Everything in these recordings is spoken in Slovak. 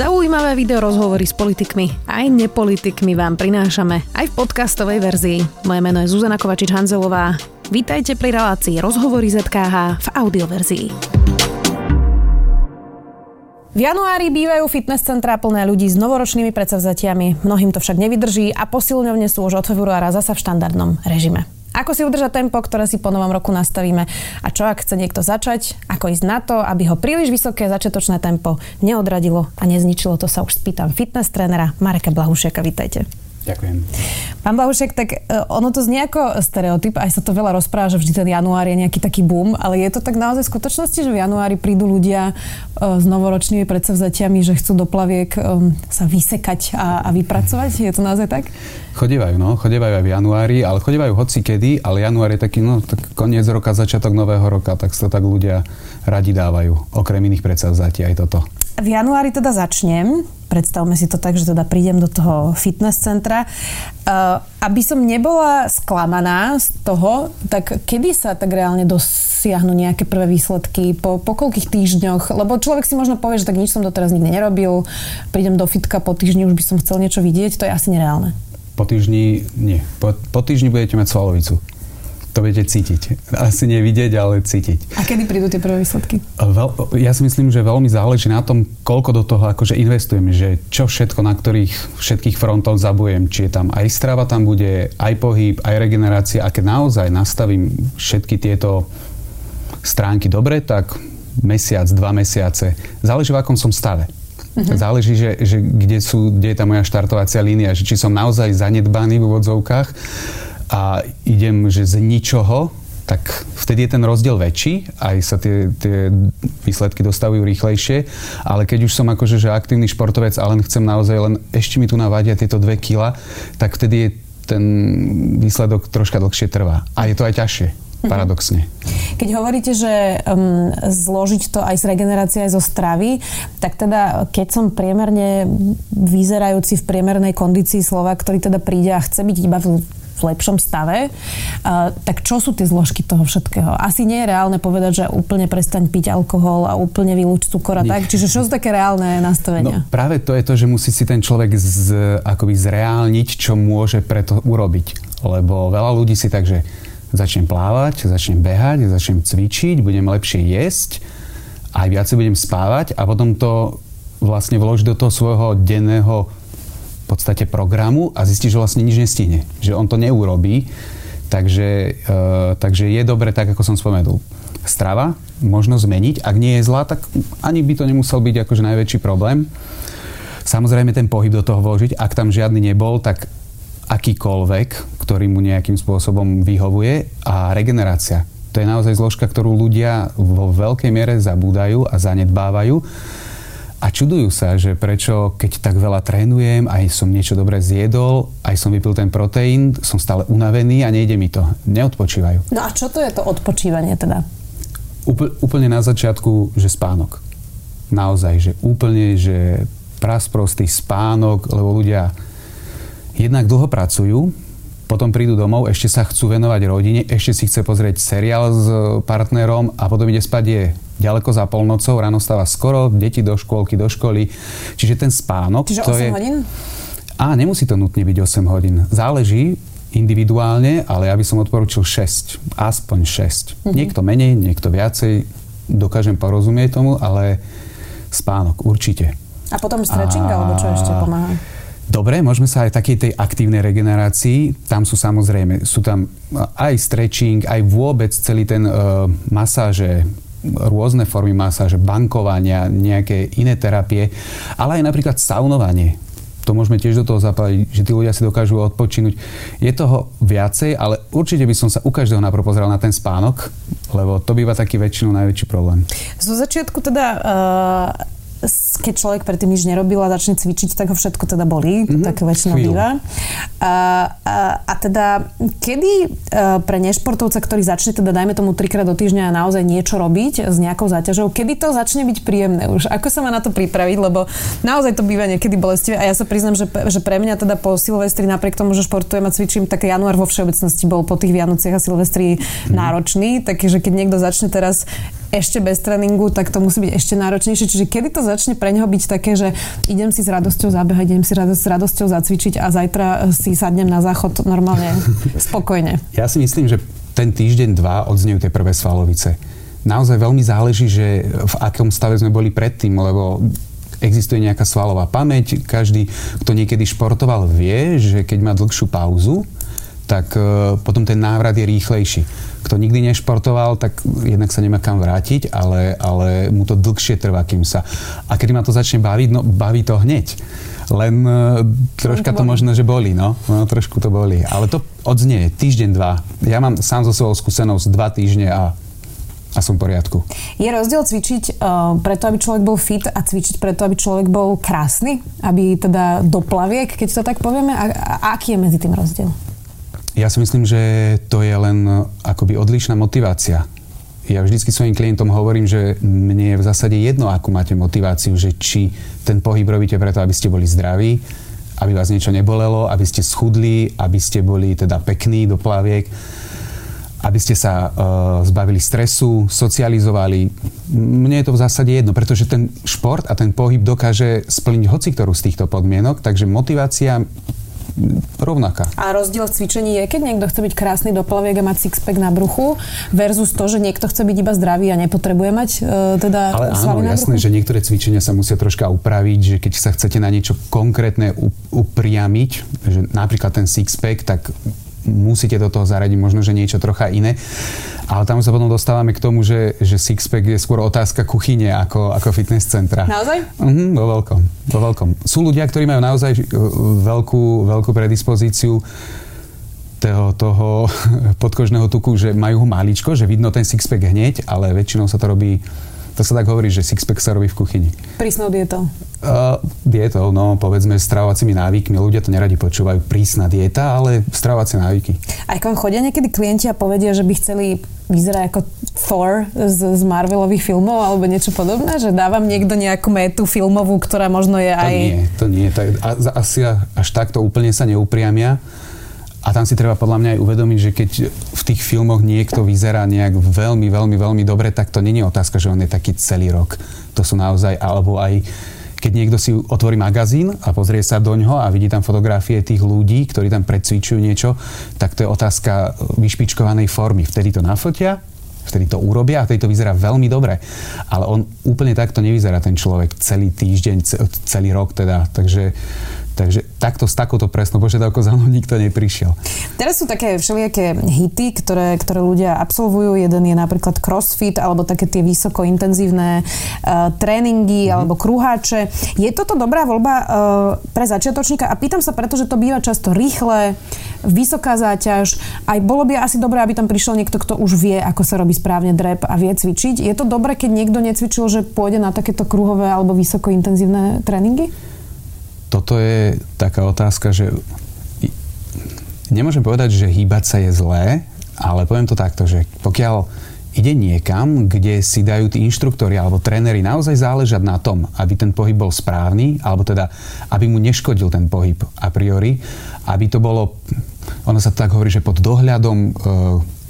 Zaujímavé video rozhovory s politikmi aj nepolitikmi vám prinášame aj v podcastovej verzii. Moje meno je Zuzana Kovačič-Hanzelová. Vítajte pri relácii Rozhovory ZKH v audioverzii. V januári bývajú fitness centrá plné ľudí s novoročnými predsavzatiami, mnohým to však nevydrží a posilňovne sú už od februára zasa v štandardnom režime. Ako si udržať tempo, ktoré si po novom roku nastavíme a čo ak chce niekto začať, ako ísť na to, aby ho príliš vysoké začiatočné tempo neodradilo a nezničilo, to sa už spýtam fitness trénera Mareka Blahušiaka. Vítajte. Ďakujem. Pán Blahušek, tak e, ono to znie ako stereotyp, aj sa to veľa rozpráva, že vždy ten január je nejaký taký boom, ale je to tak naozaj v skutočnosti, že v januári prídu ľudia e, s novoročnými predsavzatiami, že chcú do plaviek e, sa vysekať a, a vypracovať? Je to naozaj tak? Chodievajú, no, chodievajú aj v januári, ale chodievajú hoci kedy, ale január je taký, no, tak koniec roka, začiatok nového roka, tak sa tak ľudia radi dávajú, okrem iných predsavzatí aj toto. V januári teda začnem, predstavme si to tak, že teda prídem do toho fitness centra. Uh, aby som nebola sklamaná z toho, tak kedy sa tak reálne dosiahnu nejaké prvé výsledky? Po, po koľkých týždňoch? Lebo človek si možno povie, že tak nič som doteraz nikdy nerobil, prídem do fitka po týždni, už by som chcel niečo vidieť, to je asi nereálne. Po týždni nie. Po, po týždni budete mať svalovicu to budete cítiť. Asi nevidieť, ale cítiť. A kedy prídu tie prvé výsledky? Veľ, ja si myslím, že veľmi záleží na tom, koľko do toho akože investujem, že čo všetko, na ktorých všetkých frontoch zabujem, či je tam aj strava tam bude, aj pohyb, aj regenerácia. A keď naozaj nastavím všetky tieto stránky dobre, tak mesiac, dva mesiace. Záleží, v akom som stave. Uh-huh. Záleží, že, že kde, sú, kde je tá moja štartovacia línia, že či som naozaj zanedbaný v úvodzovkách, a idem, že z ničoho, tak vtedy je ten rozdiel väčší, aj sa tie, tie výsledky dostavujú rýchlejšie, ale keď už som akože že aktívny športovec a len chcem naozaj len ešte mi tu navadia tieto dve kila, tak vtedy je ten výsledok troška dlhšie trvá. A je to aj ťažšie mhm. paradoxne. Keď hovoríte, že um, zložiť to aj z regenerácie, aj zo stravy, tak teda keď som priemerne vyzerajúci v priemernej kondícii slova, ktorý teda príde a chce byť iba v v lepšom stave. Uh, tak čo sú tie zložky toho všetkého? Asi nie je reálne povedať, že úplne prestaň piť alkohol a úplne vylúč cukor a tak. Čiže čo sú také reálne nastavenia? No, práve to je to, že musí si ten človek z, akoby zreálniť, čo môže preto urobiť. Lebo veľa ľudí si tak, že začnem plávať, začnem behať, začnem cvičiť, budem lepšie jesť, aj viacej budem spávať a potom to vlastne vložiť do toho svojho denného podstate programu a zistí, že vlastne nič nestihne. Že on to neurobí. Takže, e, takže je dobre, tak ako som spomenul, strava možno zmeniť. Ak nie je zlá, tak ani by to nemusel byť akože najväčší problém. Samozrejme ten pohyb do toho vložiť. Ak tam žiadny nebol, tak akýkoľvek, ktorý mu nejakým spôsobom vyhovuje a regenerácia. To je naozaj zložka, ktorú ľudia vo veľkej miere zabúdajú a zanedbávajú a čudujú sa, že prečo, keď tak veľa trénujem, aj som niečo dobre zjedol, aj som vypil ten proteín, som stále unavený a nejde mi to. Neodpočívajú. No a čo to je to odpočívanie teda? Úpl, úplne na začiatku, že spánok. Naozaj, že úplne, že prasprostý spánok, lebo ľudia jednak dlho pracujú, potom prídu domov, ešte sa chcú venovať rodine, ešte si chce pozrieť seriál s partnerom a potom ide spať je ďaleko za polnocou, ráno stáva skoro, deti do škôlky, do školy. Čiže ten spánok... Čiže to 8 je... hodín? Á, nemusí to nutne byť 8 hodín. Záleží individuálne, ale ja by som odporučil 6. Aspoň 6. Mm-hmm. Niekto menej, niekto viacej. Dokážem porozumieť tomu, ale spánok určite. A potom stretching, a... alebo čo ešte pomáha? Dobre, môžeme sa aj takej tej aktívnej regenerácii, tam sú samozrejme, sú tam aj stretching, aj vôbec celý ten uh, masáže, rôzne formy masáže, bankovania, nejaké iné terapie, ale aj napríklad saunovanie. To môžeme tiež do toho zapaliť, že tí ľudia si dokážu odpočinúť. Je toho viacej, ale určite by som sa u každého najprv pozrel na ten spánok, lebo to býva taký väčšinou najväčší problém. Zo začiatku teda uh keď človek predtým nič nerobil a začne cvičiť, tak ho všetko teda bolí. Mm-hmm. Tak väčšinou Chvíľu. býva. A, a, a teda, kedy e, pre nešportovca, ktorý začne teda, dajme tomu trikrát do týždňa naozaj niečo robiť s nejakou záťažou, kedy to začne byť príjemné už? Ako sa má na to pripraviť? Lebo naozaj to býva niekedy bolestivé a ja sa priznam, že, že pre mňa teda po Silvestri, napriek tomu, že športujem a cvičím, tak január vo všeobecnosti bol po tých Vianociach a Silvestri mm-hmm. náročný. Takže keď niekto začne teraz ešte bez tréningu, tak to musí byť ešte náročnejšie. Čiže kedy to začne pre neho byť také, že idem si s radosťou zabehať, idem si s radosťou zacvičiť a zajtra si sadnem na záchod normálne spokojne. Ja si myslím, že ten týždeň, dva odznejú tie prvé svalovice. Naozaj veľmi záleží, že v akom stave sme boli predtým, lebo existuje nejaká svalová pamäť. Každý, kto niekedy športoval, vie, že keď má dlhšiu pauzu, tak e, potom ten návrat je rýchlejší. Kto nikdy nešportoval, tak jednak sa nemá kam vrátiť, ale, ale mu to dlhšie trvá, kým sa... A keď ma to začne baviť, no baví to hneď. Len uh, troška to možno, že boli, no. no. Trošku to boli. Ale to odznie, týždeň, dva. Ja mám sám zo svojou skúsenosť dva týždne a a som v poriadku. Je rozdiel cvičiť uh, preto, aby človek bol fit a cvičiť preto, aby človek bol krásny? Aby teda do plaviek, keď to tak povieme? A, a aký je medzi tým rozdiel? Ja si myslím, že to je len uh, akoby odlišná motivácia. Ja vždycky svojim klientom hovorím, že mne je v zásade jedno, akú máte motiváciu, že či ten pohyb robíte preto, aby ste boli zdraví, aby vás niečo nebolelo, aby ste schudli, aby ste boli teda pekní do plaviek aby ste sa uh, zbavili stresu, socializovali. Mne je to v zásade jedno, pretože ten šport a ten pohyb dokáže splniť hoci ktorú z týchto podmienok, takže motivácia rovnaká. A rozdiel v cvičení je, keď niekto chce byť krásny do plaviek a mať sixpack na bruchu versus to, že niekto chce byť iba zdravý a nepotrebuje mať uh, teda Ale áno, jasné, že niektoré cvičenia sa musia troška upraviť, že keď sa chcete na niečo konkrétne upriamiť, že napríklad ten sixpack, tak musíte do toho zaradiť možno, že niečo trocha iné. Ale tam sa potom dostávame k tomu, že, že Sixpack je skôr otázka kuchyne ako, ako fitness centra. Naozaj? Mhm, vo veľkom, vo veľkom. Sú ľudia, ktorí majú naozaj e, veľkú, veľkú predispozíciu toho, toho podkožného tuku, že majú ho maličko, že vidno ten sixpack hneď, ale väčšinou sa to robí to sa tak hovorí, že sixpack sa robí v kuchyni. Prísnou dietou? Uh, dietou, no povedzme stravovacími návykmi. Ľudia to neradi počúvajú prísna dieta, ale stravovacie návyky. Aj k vám chodia niekedy klienti a povedia, že by chceli vyzerať ako Thor z, z Marvelových filmov alebo niečo podobné? Že dávam niekto nejakú metu filmovú, ktorá možno je aj... To nie, to nie. Tak, asi až takto úplne sa neupriamia a tam si treba podľa mňa aj uvedomiť, že keď v tých filmoch niekto vyzerá nejak veľmi, veľmi, veľmi dobre, tak to není otázka, že on je taký celý rok. To sú naozaj, alebo aj keď niekto si otvorí magazín a pozrie sa do ňoho a vidí tam fotografie tých ľudí, ktorí tam predcvičujú niečo, tak to je otázka vyšpičkovanej formy. Vtedy to nafotia, vtedy to urobia a vtedy to vyzerá veľmi dobre. Ale on úplne takto nevyzerá ten človek celý týždeň, celý rok teda. Takže Takže takto s takouto presnou požiadavkou za mnou nikto neprišiel. Teraz sú také všelijaké hity, ktoré, ktoré ľudia absolvujú. Jeden je napríklad crossfit alebo také tie vysoko intenzívne uh, tréningy mm. alebo kruháče. Je toto dobrá voľba uh, pre začiatočníka? A pýtam sa, pretože to býva často rýchle, vysoká záťaž. Aj bolo by asi dobré, aby tam prišiel niekto, kto už vie, ako sa robí správne drep a vie cvičiť. Je to dobré, keď niekto necvičil, že pôjde na takéto kruhové alebo vysoko intenzívne tréningy? Toto je taká otázka, že nemôžem povedať, že hýbať sa je zlé, ale poviem to takto, že pokiaľ ide niekam, kde si dajú tí inštruktori alebo tréneri naozaj záležať na tom, aby ten pohyb bol správny, alebo teda, aby mu neškodil ten pohyb a priori, aby to bolo, ono sa tak hovorí, že pod dohľadom e,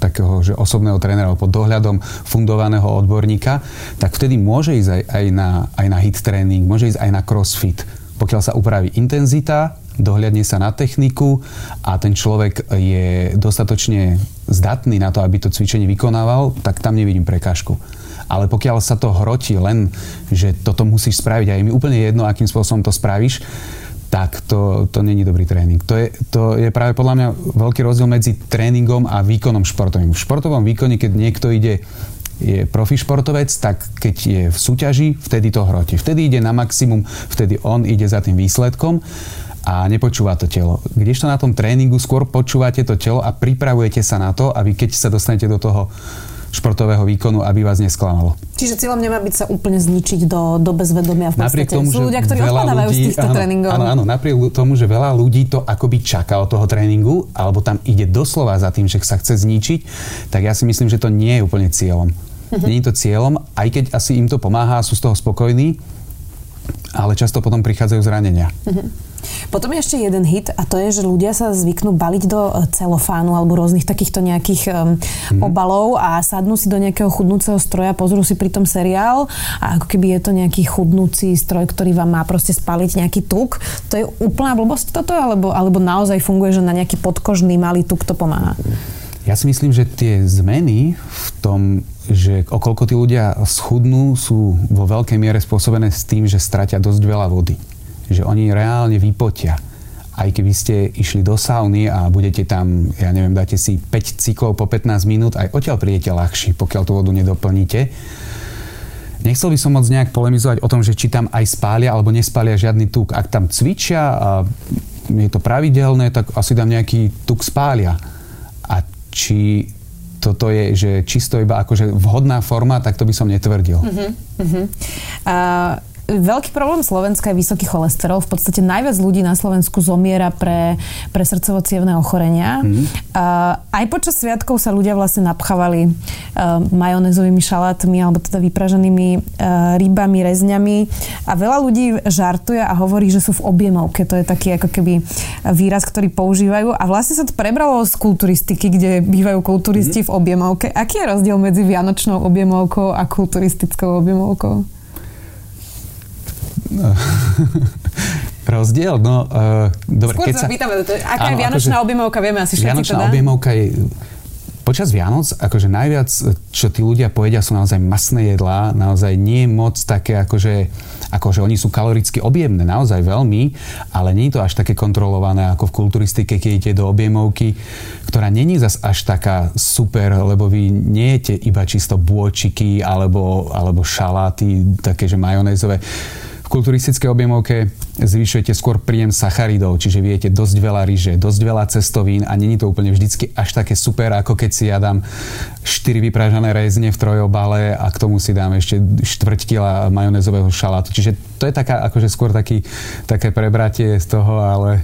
takého že osobného trénera, alebo pod dohľadom fundovaného odborníka, tak vtedy môže ísť aj, aj, na, aj na hit tréning, môže ísť aj na crossfit, pokiaľ sa upraví intenzita, dohľadne sa na techniku a ten človek je dostatočne zdatný na to, aby to cvičenie vykonával, tak tam nevidím prekážku. Ale pokiaľ sa to hroti len, že toto musíš spraviť a je mi úplne jedno, akým spôsobom to spravíš, tak to, to není dobrý tréning. To je, to je práve podľa mňa veľký rozdiel medzi tréningom a výkonom športovým. V športovom výkone, keď niekto ide je profi športovec, tak keď je v súťaži, vtedy to hroti. Vtedy ide na maximum, vtedy on ide za tým výsledkom a nepočúva to telo. Kdežto na tom tréningu skôr počúvate to telo a pripravujete sa na to, aby keď sa dostanete do toho športového výkonu, aby vás nesklamalo. Čiže cieľom nemá byť sa úplne zničiť do, do bezvedomia v napriek tomu, Sú ľudia, ktorí odpadávajú ľudí, z týchto áno, tréningov. Áno, áno, napriek tomu, že veľa ľudí to akoby čaká od toho tréningu, alebo tam ide doslova za tým, že sa chce zničiť, tak ja si myslím, že to nie je úplne cieľom. Uh-huh. Není to cieľom, aj keď asi im to pomáha a sú z toho spokojní, ale často potom prichádzajú zranenia. Mm-hmm. Potom je ešte jeden hit a to je, že ľudia sa zvyknú baliť do e, celofánu alebo rôznych takýchto nejakých um, mm. obalov a sadnú si do nejakého chudnúceho stroja, pozrú si pritom seriál a ako keby je to nejaký chudnúci stroj, ktorý vám má proste spaliť nejaký tuk. To je úplná blbosť toto, alebo, alebo naozaj funguje, že na nejaký podkožný malý tuk to pomáha? Ja si myslím, že tie zmeny v tom, že okolko tí ľudia schudnú, sú vo veľkej miere spôsobené s tým, že stratia dosť veľa vody. Že oni reálne vypotia. Aj keby ste išli do sauny a budete tam, ja neviem, dáte si 5 cyklov po 15 minút, aj odtiaľ prídete ľahší, pokiaľ tú vodu nedoplníte. Nechcel by som moc nejak polemizovať o tom, že či tam aj spália alebo nespália žiadny tuk. Ak tam cvičia a je to pravidelné, tak asi tam nejaký tuk spália či toto je že čisto iba akože vhodná forma, tak to by som netvrdil. Uh-huh, uh-huh. Uh, veľký problém Slovenska je vysoký cholesterol. V podstate najviac ľudí na Slovensku zomiera pre, pre srdcovo ochorenia. Mm. Uh, aj počas sviatkov sa ľudia vlastne napchávali uh, majonézovými šalátmi alebo teda vypraženými uh, rybami, rezňami a veľa ľudí žartuje a hovorí, že sú v objemovke. To je taký ako keby výraz, ktorý používajú a vlastne sa to prebralo z kulturistiky, kde bývajú kulturisti mm. v objemovke. Aký je rozdiel medzi vianočnou objemovkou a kulturistickou objemovkou? Rozdiel? No, uh, dobre, Skôr keď sa pýtame, aká áno, je Vianočná akože, objemovka, vieme asi všetci Vianočná teda? objemovka je Počas Vianoc, akože najviac, čo tí ľudia povedia, sú naozaj masné jedlá, naozaj nie moc také, akože, akože oni sú kaloricky objemné, naozaj veľmi, ale nie je to až také kontrolované ako v kulturistike, keď idete do objemovky, ktorá není zas až taká super, lebo vy nejete iba čisto bôčiky alebo, alebo šaláty, také, že majonézové kulturistickej objemovke zvyšujete skôr príjem sacharidov, čiže viete dosť veľa ryže, dosť veľa cestovín a není to úplne vždycky až také super, ako keď si ja dám 4 vypražané rezne v trojobale a k tomu si dám ešte štvrť kila majonézového šalátu. Čiže to je taká, akože skôr taký, také prebratie z toho, ale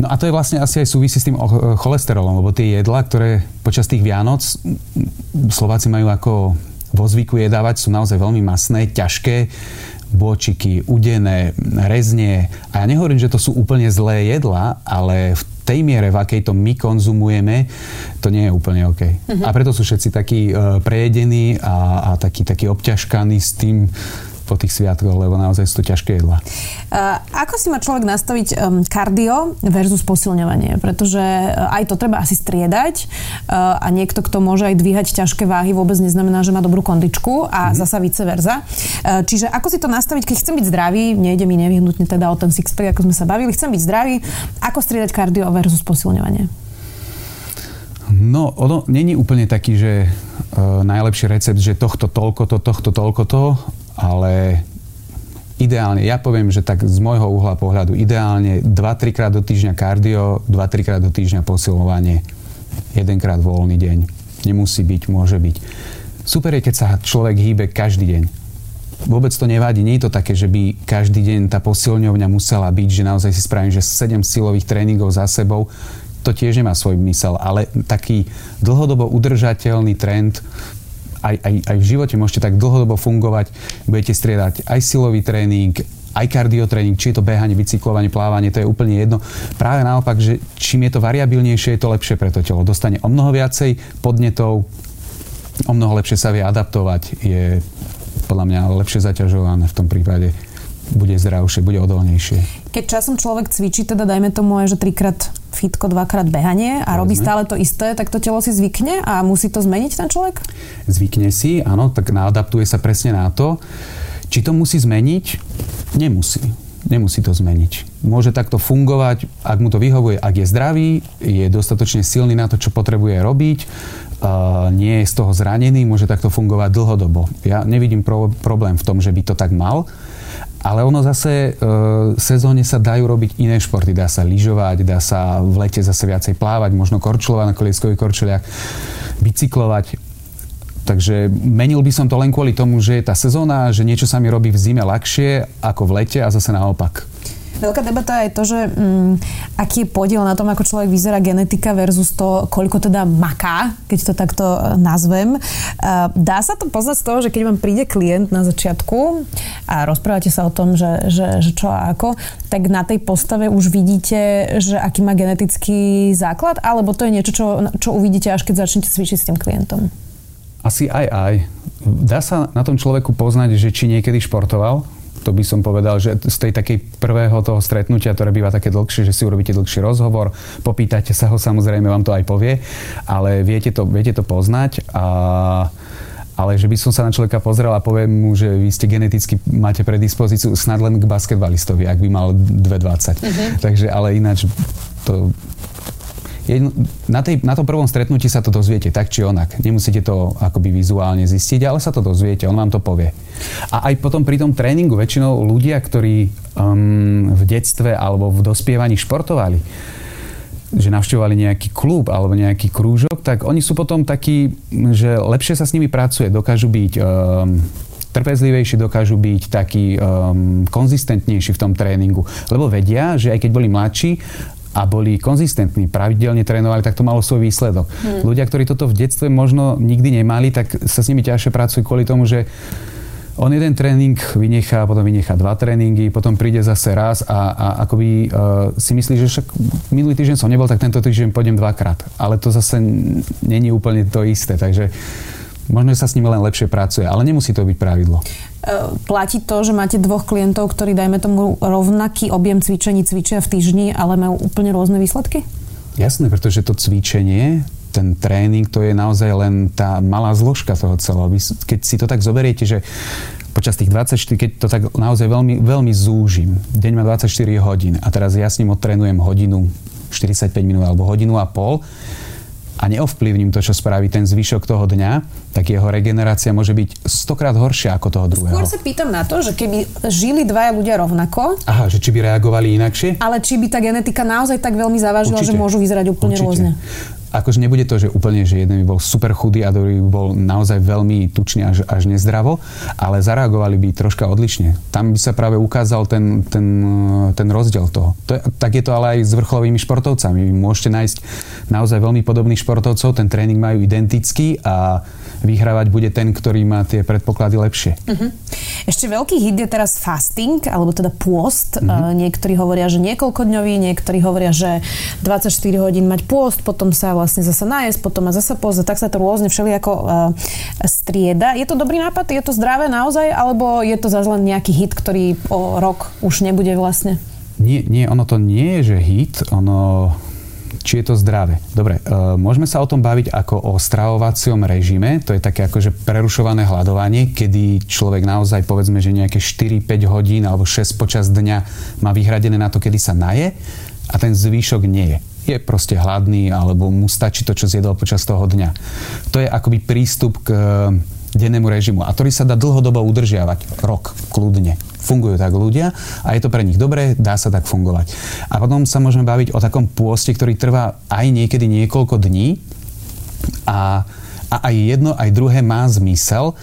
No a to je vlastne asi aj súvisí s tým cholesterolom, lebo tie jedla, ktoré počas tých Vianoc Slováci majú ako vo zvyku jedávať, sú naozaj veľmi masné, ťažké bôčiky, udené, reznie. A ja nehovorím, že to sú úplne zlé jedla, ale v tej miere, v akej to my konzumujeme, to nie je úplne OK. Uh-huh. A preto sú všetci takí uh, prejedení a, a takí, takí obťažkaní s tým, po tých sviatkoch, lebo naozaj sú to ťažké jedla. Uh, ako si má človek nastaviť kardio versus posilňovanie? Pretože uh, aj to treba asi striedať uh, a niekto, kto môže aj dvíhať ťažké váhy, vôbec neznamená, že má dobrú kondičku a mm-hmm. zasa vice versa. Čiže ako si to nastaviť, keď chcem byť zdravý, nejde mi nevyhnutne teda o ten sixpack, ako sme sa bavili, chcem byť zdravý, ako striedať kardio versus posilňovanie? No, ono není úplne taký, že uh, najlepší recept, že tohto toľko to, tohto toľko to ale ideálne, ja poviem, že tak z môjho uhla pohľadu, ideálne 2-3 krát do týždňa kardio, 2-3 krát do týždňa posilovanie, jedenkrát voľný deň. Nemusí byť, môže byť. Super je, keď sa človek hýbe každý deň. Vôbec to nevadí, nie je to také, že by každý deň tá posilňovňa musela byť, že naozaj si spravím, že 7 silových tréningov za sebou, to tiež nemá svoj mysel, ale taký dlhodobo udržateľný trend aj, aj, aj v živote môžete tak dlhodobo fungovať, budete striedať aj silový tréning, aj kardiotréning, či je to behanie, bicyklovanie, plávanie, to je úplne jedno. Práve naopak, že čím je to variabilnejšie, je to lepšie pre to telo. Dostane o mnoho viacej podnetov, o mnoho lepšie sa vie adaptovať, je podľa mňa lepšie zaťažované v tom prípade bude zdravšie, bude odolnejšie. Keď časom človek cvičí, teda dajme tomu aj, že trikrát fitko, dvakrát behanie a robí stále to isté, tak to telo si zvykne a musí to zmeniť ten človek? Zvykne si, áno, tak adaptuje sa presne na to. Či to musí zmeniť? Nemusí. Nemusí to zmeniť. Môže takto fungovať, ak mu to vyhovuje, ak je zdravý, je dostatočne silný na to, čo potrebuje robiť, nie je z toho zranený, môže takto fungovať dlhodobo. Ja nevidím pro- problém v tom, že by to tak mal ale ono zase e, sezóne sa dajú robiť iné športy. Dá sa lyžovať, dá sa v lete zase viacej plávať, možno korčulovať na kolieskových korčuliach, bicyklovať. Takže menil by som to len kvôli tomu, že je tá sezóna, že niečo sa mi robí v zime ľahšie ako v lete a zase naopak. Veľká debata je to, že um, aký je podiel na tom, ako človek vyzerá genetika versus to, koľko teda maká, keď to takto e, nazvem. Uh, dá sa to poznať z toho, že keď vám príde klient na začiatku a rozprávate sa o tom, že, že, že čo a ako, tak na tej postave už vidíte, že aký má genetický základ, alebo to je niečo, čo, čo uvidíte, až keď začnete cvičiť s tým klientom? Asi aj aj. Dá sa na tom človeku poznať, že či niekedy športoval, to by som povedal, že z tej takej prvého toho stretnutia, ktoré býva také dlhšie, že si urobíte dlhší rozhovor, popýtate sa ho, samozrejme vám to aj povie, ale viete to, viete to poznať a ale že by som sa na človeka pozrel a poviem mu, že vy ste geneticky, máte predispozíciu snad len k basketbalistovi, ak by mal 2,20. Uh-huh. Takže, ale ináč to jedno, na, tej, na tom prvom stretnutí sa to dozviete tak či onak. Nemusíte to akoby vizuálne zistiť, ale sa to dozviete, on vám to povie. A aj potom pri tom tréningu väčšinou ľudia, ktorí um, v detstve alebo v dospievaní športovali, že navštevovali nejaký klub alebo nejaký krúžok, tak oni sú potom takí, že lepšie sa s nimi pracuje, dokážu byť um, trpezlivejší, dokážu byť takí um, konzistentnejší v tom tréningu. Lebo vedia, že aj keď boli mladší, a boli konzistentní, pravidelne trénovali, tak to malo svoj výsledok. Hmm. Ľudia, ktorí toto v detstve možno nikdy nemali, tak sa s nimi ťažšie pracujú kvôli tomu, že on jeden tréning vynechá, potom vynechá dva tréningy, potom príde zase raz a, a akoby uh, si myslí, že však minulý týždeň som nebol, tak tento týždeň pôjdem dvakrát. Ale to zase není úplne to isté, takže možno sa s nimi len lepšie pracuje, ale nemusí to byť pravidlo. E, platí to, že máte dvoch klientov, ktorí, dajme tomu, rovnaký objem cvičení cvičia v týždni, ale majú úplne rôzne výsledky? Jasné, pretože to cvičenie, ten tréning, to je naozaj len tá malá zložka toho celého. Keď si to tak zoberiete, že počas tých 24, keď to tak naozaj veľmi, veľmi zúžim, deň má 24 hodín a teraz ja s ním odtrénujem hodinu 45 minút alebo hodinu a pol, a neovplyvním to, čo spraví ten zvyšok toho dňa, tak jeho regenerácia môže byť stokrát horšia ako toho druhého. Skôr sa pýtam na to, že keby žili dvaja ľudia rovnako... Aha, že či by reagovali inakšie? Ale či by tá genetika naozaj tak veľmi závažila, že môžu vyzerať úplne Určite. rôzne akože nebude to, že úplne, že jeden by bol super chudý a druhý by bol naozaj veľmi tučný až, až nezdravo, ale zareagovali by troška odlišne. Tam by sa práve ukázal ten, ten, ten rozdiel toho. To je, tak je to ale aj s vrcholovými športovcami. Vy môžete nájsť naozaj veľmi podobných športovcov, ten tréning majú identický a vyhrávať bude ten, ktorý má tie predpoklady lepšie. Uh-huh. Ešte veľký hit je teraz fasting, alebo teda pôst. Uh-huh. Niektorí hovoria, že niekoľkodňový, niektorí hovoria, že 24 hodín mať pôst, potom sa vlastne zase nájsť, potom má zase pôst, tak sa to rôzne všelijako uh, strieda. Je to dobrý nápad? Je to zdravé naozaj? Alebo je to zase len nejaký hit, ktorý o rok už nebude vlastne? Nie, nie, ono to nie je, že hit, ono či je to zdravé. Dobre, e, môžeme sa o tom baviť ako o stravovacom režime, to je také akože prerušované hľadovanie, kedy človek naozaj povedzme, že nejaké 4-5 hodín alebo 6 počas dňa má vyhradené na to, kedy sa naje a ten zvýšok nie je. Je proste hladný alebo mu stačí to, čo zjedol počas toho dňa. To je akoby prístup k dennému režimu a ktorý sa dá dlhodobo udržiavať. Rok, kľudne. Fungujú tak ľudia a je to pre nich dobré, dá sa tak fungovať. A potom sa môžeme baviť o takom pôste, ktorý trvá aj niekedy niekoľko dní a, a aj jedno, aj druhé má zmysel,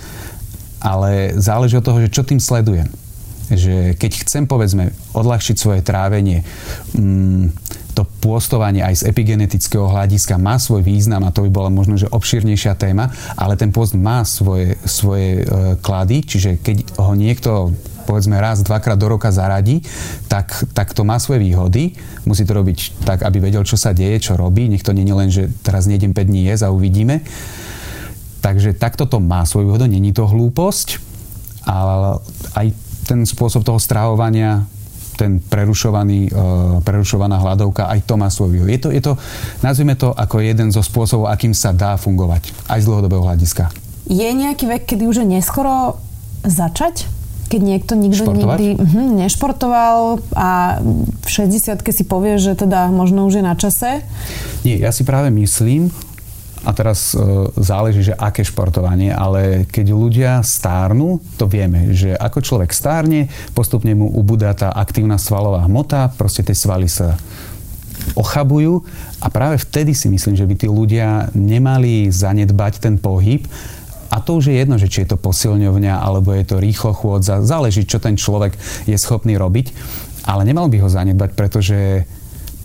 ale záleží od toho, že čo tým sledujem že keď chcem, povedzme, odľahčiť svoje trávenie, mm, to pôstovanie aj z epigenetického hľadiska má svoj význam a to by bola možno, že obšírnejšia téma, ale ten post má svoje, svoje e, klady, čiže keď ho niekto povedzme raz, dvakrát do roka zaradí, tak, tak to má svoje výhody. Musí to robiť tak, aby vedel, čo sa deje, čo robí. Nech to nie je len, že teraz nejdem 5 dní jesť a uvidíme. Takže takto to má svoju výhodu, není to hlúposť, ale aj ten spôsob toho strávovania ten prerušovaný, uh, prerušovaná hladovka, aj to má svoj výhod. Je to, je to, nazvime to ako jeden zo spôsobov, akým sa dá fungovať, aj z dlhodobého hľadiska. Je nejaký vek, kedy už je neskoro začať? Keď niekto nikto Športovať? nikdy uh, nešportoval a v 60 si povie, že teda možno už je na čase? Nie, ja si práve myslím, a teraz e, záleží, že aké športovanie, ale keď ľudia stárnu, to vieme, že ako človek stárne, postupne mu ubudá tá aktívna svalová hmota, proste tie svaly sa ochabujú. A práve vtedy si myslím, že by tí ľudia nemali zanedbať ten pohyb. A to už je jedno, že či je to posilňovňa alebo je to rýchlo chôdza, záleží, čo ten človek je schopný robiť. Ale nemal by ho zanedbať, pretože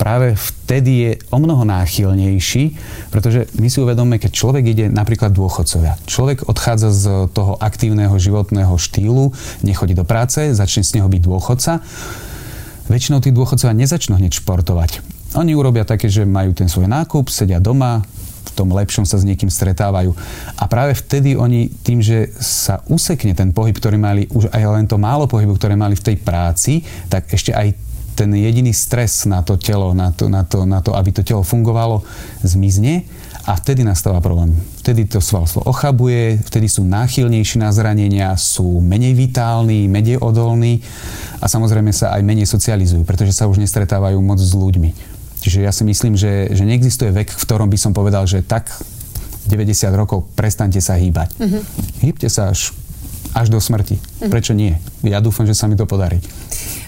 práve vtedy je o mnoho náchylnejší, pretože my si uvedomíme, keď človek ide napríklad dôchodcovia. Človek odchádza z toho aktívneho životného štýlu, nechodí do práce, začne z neho byť dôchodca. Väčšinou tí dôchodcovia nezačnú hneď športovať. Oni urobia také, že majú ten svoj nákup, sedia doma, v tom lepšom sa s niekým stretávajú. A práve vtedy oni tým, že sa usekne ten pohyb, ktorý mali, už aj len to málo pohybu, ktoré mali v tej práci, tak ešte aj ten jediný stres na to telo, na to, na to, na to aby to telo fungovalo, zmizne a vtedy nastáva problém. Vtedy to svalstvo ochabuje, vtedy sú náchylnejší na zranenia, sú menej vitálni, menej odolní a samozrejme sa aj menej socializujú, pretože sa už nestretávajú moc s ľuďmi. Čiže ja si myslím, že, že neexistuje vek, v ktorom by som povedal, že tak 90 rokov prestante sa hýbať. Mm-hmm. Hýbte sa až, až do smrti. Mm-hmm. Prečo nie? Ja dúfam, že sa mi to podarí.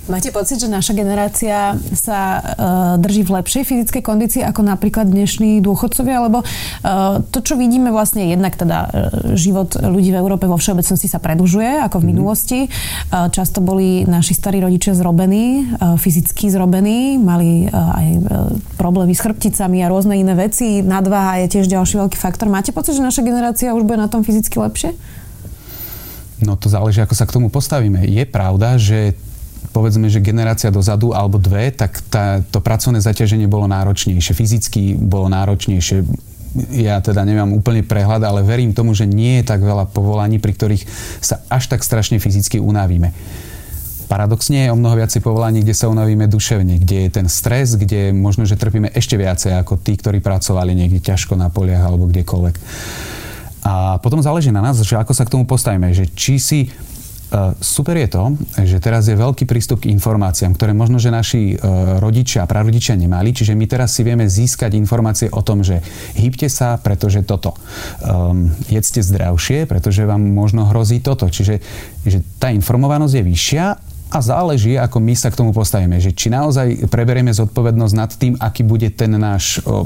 Máte pocit, že naša generácia sa uh, drží v lepšej fyzickej kondícii ako napríklad dnešní dôchodcovia? Lebo uh, to, čo vidíme vlastne jednak teda uh, život ľudí v Európe vo všeobecnosti sa predlžuje ako v mm minulosti. Uh, často boli naši starí rodičia zrobení, uh, fyzicky zrobení, mali uh, aj uh, problémy s chrbticami a rôzne iné veci. Nadváha je tiež ďalší veľký faktor. Máte pocit, že naša generácia už bude na tom fyzicky lepšie? No to záleží, ako sa k tomu postavíme. Je pravda, že povedzme, že generácia dozadu alebo dve, tak tá, to pracovné zaťaženie bolo náročnejšie, fyzicky bolo náročnejšie. Ja teda nemám úplne prehľad, ale verím tomu, že nie je tak veľa povolaní, pri ktorých sa až tak strašne fyzicky unavíme. Paradoxne je o mnoho viacej povolaní, kde sa unavíme duševne, kde je ten stres, kde možno, že trpíme ešte viacej ako tí, ktorí pracovali niekde ťažko na poliach alebo kdekoľvek. A potom záleží na nás, že ako sa k tomu postavíme, že či si super je to, že teraz je veľký prístup k informáciám, ktoré možno, že naši e, rodičia a prarodičia nemali, čiže my teraz si vieme získať informácie o tom, že hýbte sa, pretože toto. Um, jedzte zdravšie, pretože vám možno hrozí toto. Čiže že tá informovanosť je vyššia a záleží, ako my sa k tomu postavíme. Že či naozaj preberieme zodpovednosť nad tým, aký bude ten náš o,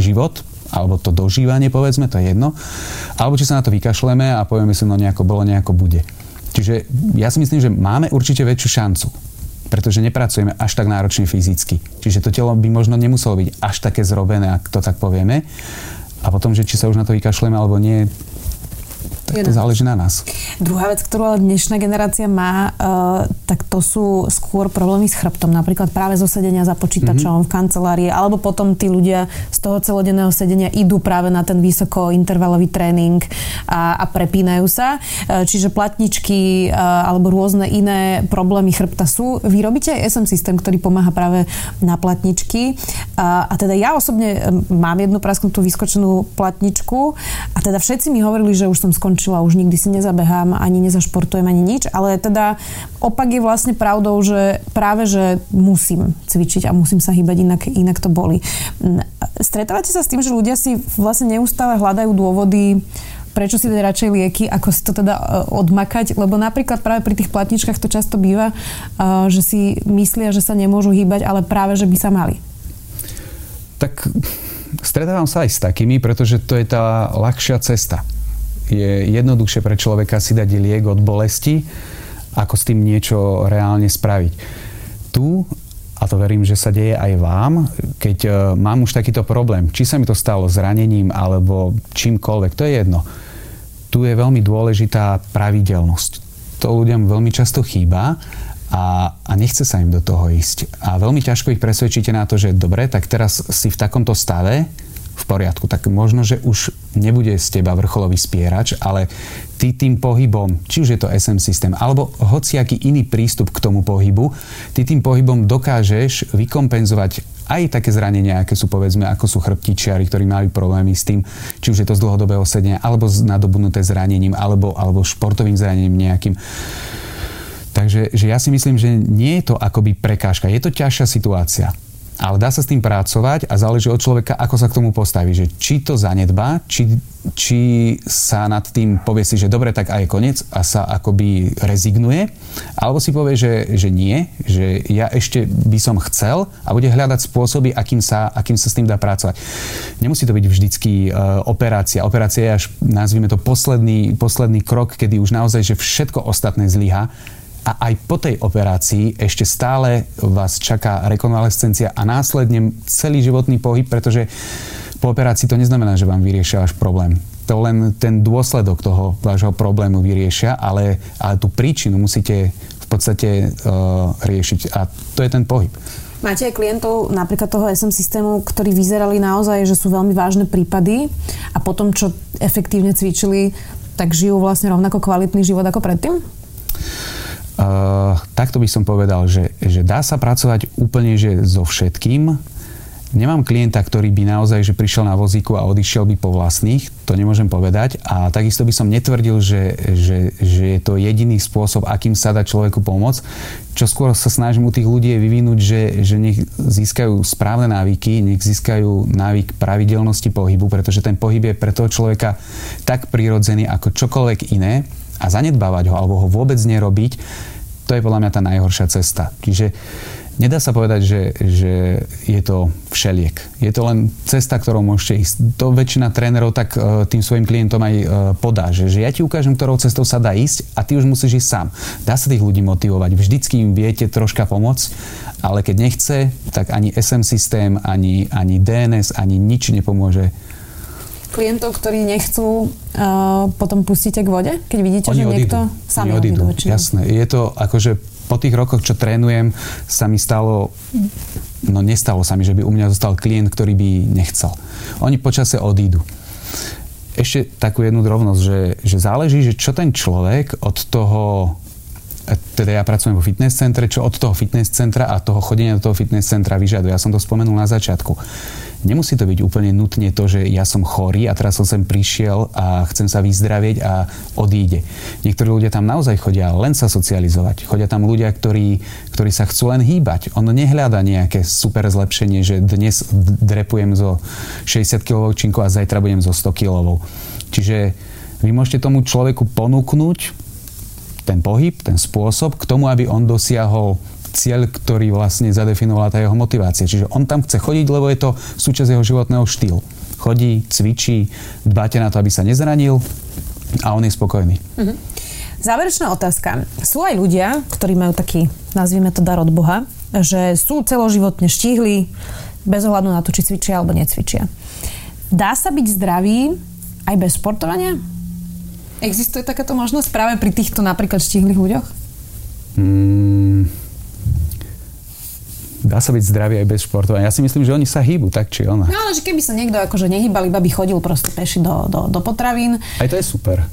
život, alebo to dožívanie, povedzme, to je jedno, alebo či sa na to vykašleme a povieme si, no nejako bolo, nejako bude. Čiže ja si myslím, že máme určite väčšiu šancu pretože nepracujeme až tak náročne fyzicky. Čiže to telo by možno nemuselo byť až také zrobené, ak to tak povieme. A potom, že či sa už na to vykašľujeme alebo nie, tak to záleží na nás. Druhá vec, ktorú ale dnešná generácia má, uh, tak to sú skôr problémy s chrbtom. Napríklad práve zo sedenia za počítačom mm-hmm. v kancelárii, alebo potom tí ľudia z toho celodenného sedenia idú práve na ten vysokointervalový tréning a, a prepínajú sa. Uh, čiže platničky uh, alebo rôzne iné problémy chrbta sú. Vy robíte aj SM systém, ktorý pomáha práve na platničky. A, a teda ja osobne mám jednu prasknutú vyskočenú platničku a teda všetci mi hovorili, že už som skončila skončila, už nikdy si nezabehám, ani nezašportujem, ani nič, ale teda opak je vlastne pravdou, že práve, že musím cvičiť a musím sa hýbať, inak, inak to boli. Stretávate sa s tým, že ľudia si vlastne neustále hľadajú dôvody, prečo si dať radšej lieky, ako si to teda e, odmakať, lebo napríklad práve pri tých platničkách to často býva, e, že si myslia, že sa nemôžu hýbať, ale práve, že by sa mali. Tak stretávam sa aj s takými, pretože to je tá ľahšia cesta je jednoduchšie pre človeka si dať liek od bolesti, ako s tým niečo reálne spraviť. Tu, a to verím, že sa deje aj vám, keď e, mám už takýto problém, či sa mi to stalo zranením alebo čímkoľvek, to je jedno. Tu je veľmi dôležitá pravidelnosť. To ľuďom veľmi často chýba a, a nechce sa im do toho ísť. A veľmi ťažko ich presvedčíte na to, že dobre, tak teraz si v takomto stave, v poriadku, tak možno, že už nebude z teba vrcholový spierač, ale ty tým pohybom, či už je to SM systém, alebo hociaký iný prístup k tomu pohybu, ty tým pohybom dokážeš vykompenzovať aj také zranenia, aké sú povedzme, ako sú chrbtičiari, ktorí majú problémy s tým, či už je to z dlhodobého sedenia, alebo nadobudnuté zranením, alebo, alebo športovým zranením nejakým. Takže že ja si myslím, že nie je to akoby prekážka, je to ťažšia situácia ale dá sa s tým pracovať a záleží od človeka, ako sa k tomu postaví. Že či to zanedbá, či, či sa nad tým povie si, že dobre, tak aj koniec a sa akoby rezignuje, alebo si povie, že, že nie, že ja ešte by som chcel a bude hľadať spôsoby, akým sa, akým sa s tým dá pracovať. Nemusí to byť vždycky uh, operácia. Operácia je až, nazvime to, posledný, posledný krok, kedy už naozaj, že všetko ostatné zlyha a aj po tej operácii ešte stále vás čaká rekonvalescencia a následne celý životný pohyb, pretože po operácii to neznamená, že vám vyriešia váš problém. To len ten dôsledok toho vášho problému vyriešia, ale, ale tú príčinu musíte v podstate uh, riešiť. A to je ten pohyb. Máte aj klientov napríklad toho SM systému, ktorí vyzerali naozaj, že sú veľmi vážne prípady a potom, čo efektívne cvičili, tak žijú vlastne rovnako kvalitný život ako predtým? Uh, takto by som povedal, že, že dá sa pracovať úplne že so všetkým. Nemám klienta, ktorý by naozaj že prišiel na vozíku a odišiel by po vlastných, to nemôžem povedať. A takisto by som netvrdil, že, že, že je to jediný spôsob, akým sa dá človeku pomôcť. Čo skôr sa snažím u tých ľudí je vyvinúť, že, že nech získajú správne návyky, nech získajú návyk pravidelnosti pohybu, pretože ten pohyb je pre toho človeka tak prirodzený ako čokoľvek iné a zanedbávať ho alebo ho vôbec nerobiť, to je podľa mňa tá najhoršia cesta. Čiže nedá sa povedať, že, že je to všeliek. Je to len cesta, ktorou môžete ísť. To väčšina trénerov tak uh, tým svojim klientom aj uh, podá, že, že ja ti ukážem, ktorou cestou sa dá ísť a ty už musíš ísť sám. Dá sa tých ľudí motivovať. Vždycky im viete troška pomôcť, ale keď nechce, tak ani SM systém, ani, ani DNS, ani nič nepomôže klientov, ktorí nechcú, uh, potom pustíte k vode? Keď vidíte, Oni že odídu. niekto Oni odídu. odídu Jasné. Je to akože po tých rokoch, čo trénujem, sa mi stalo, no nestalo sa mi, že by u mňa zostal klient, ktorý by nechcel. Oni počase odídu. Ešte takú jednu drobnosť, že, že záleží, že čo ten človek od toho teda ja pracujem vo fitness centre, čo od toho fitness centra a toho chodenia do toho fitness centra vyžaduje. Ja som to spomenul na začiatku. Nemusí to byť úplne nutne to, že ja som chorý a teraz som sem prišiel a chcem sa vyzdravieť a odíde. Niektorí ľudia tam naozaj chodia len sa socializovať. Chodia tam ľudia, ktorí, ktorí sa chcú len hýbať. On nehľada nejaké super zlepšenie, že dnes drepujem zo 60 kg činku a zajtra budem zo 100 kg. Čiže vy môžete tomu človeku ponúknuť ten pohyb, ten spôsob k tomu, aby on dosiahol cieľ, ktorý vlastne zadefinovala tá jeho motivácia. Čiže on tam chce chodiť, lebo je to súčasť jeho životného štýlu. Chodí, cvičí, dbáte na to, aby sa nezranil a on je spokojný. Mm-hmm. Záverečná otázka. Sú aj ľudia, ktorí majú taký, nazvime to dar od Boha, že sú celoživotne štíhli, bez ohľadu na to, či cvičia alebo necvičia. Dá sa byť zdravý aj bez športovania? Existuje takáto možnosť práve pri týchto napríklad štíhlych ľuďoch? Mm, dá sa byť zdravý aj bez športovania. Ja si myslím, že oni sa hýbu, tak či ona. No ale že keby sa niekto akože nehýbal, iba by chodil proste peši do, do, do potravín. Aj to je super.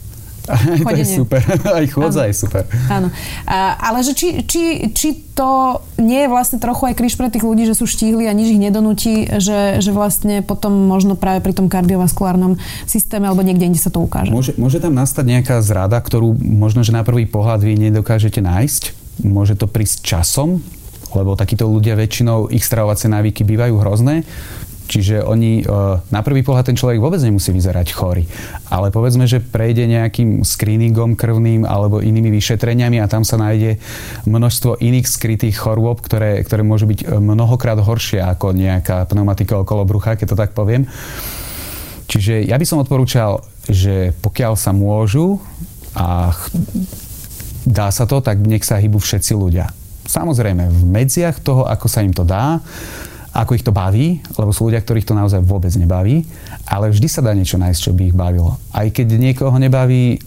Aj to je super. Aj chôdza je super. Áno. A, ale že či, či, či to nie je vlastne trochu aj kríž pre tých ľudí, že sú štíhli a nič ich nedonúti, že, že vlastne potom možno práve pri tom kardiovaskulárnom systéme alebo niekde inde sa to ukáže. Môže, môže tam nastať nejaká zrada, ktorú možno, že na prvý pohľad vy nedokážete nájsť. Môže to prísť časom, lebo takíto ľudia väčšinou, ich stravovacie návyky bývajú hrozné. Čiže oni, e, na prvý pohľad ten človek vôbec nemusí vyzerať chorý. Ale povedzme, že prejde nejakým screeningom krvným alebo inými vyšetreniami a tam sa nájde množstvo iných skrytých chorôb, ktoré, ktoré môžu byť e, mnohokrát horšie ako nejaká pneumatika okolo brucha, keď to tak poviem. Čiže ja by som odporúčal, že pokiaľ sa môžu a dá sa to, tak nech sa hýbu všetci ľudia samozrejme v medziach toho, ako sa im to dá, ako ich to baví, lebo sú ľudia, ktorých to naozaj vôbec nebaví, ale vždy sa dá niečo nájsť, čo by ich bavilo. Aj keď niekoho nebaví e,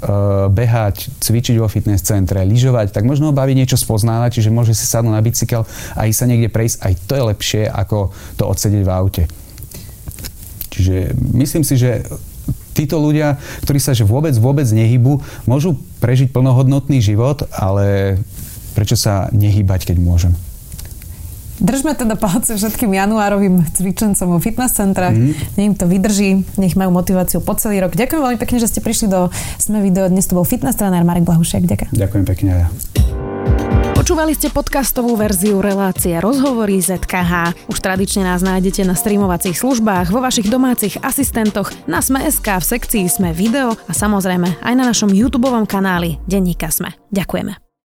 behať, cvičiť vo fitness centre, lyžovať, tak možno ho baví niečo spoznávať, čiže môže si sadnúť na bicykel a ísť sa niekde prejsť. Aj to je lepšie, ako to odsedieť v aute. Čiže myslím si, že títo ľudia, ktorí sa že vôbec, vôbec nehybu, môžu prežiť plnohodnotný život, ale prečo sa nehýbať, keď môžem? Držme teda palce všetkým januárovým cvičencom vo fitness centre. Mm. Nech im to vydrží, nech majú motiváciu po celý rok. Ďakujem veľmi pekne, že ste prišli do Sme video. Dnes to bol fitness tréner Marek Blahušek. Ďakujem. Ďakujem pekne ja. Počúvali ste podcastovú verziu relácie Rozhovory ZKH. Už tradične nás nájdete na streamovacích službách, vo vašich domácich asistentoch, na Sme.sk, v sekcii Sme video a samozrejme aj na našom YouTube kanáli Denníka Sme. Ďakujeme.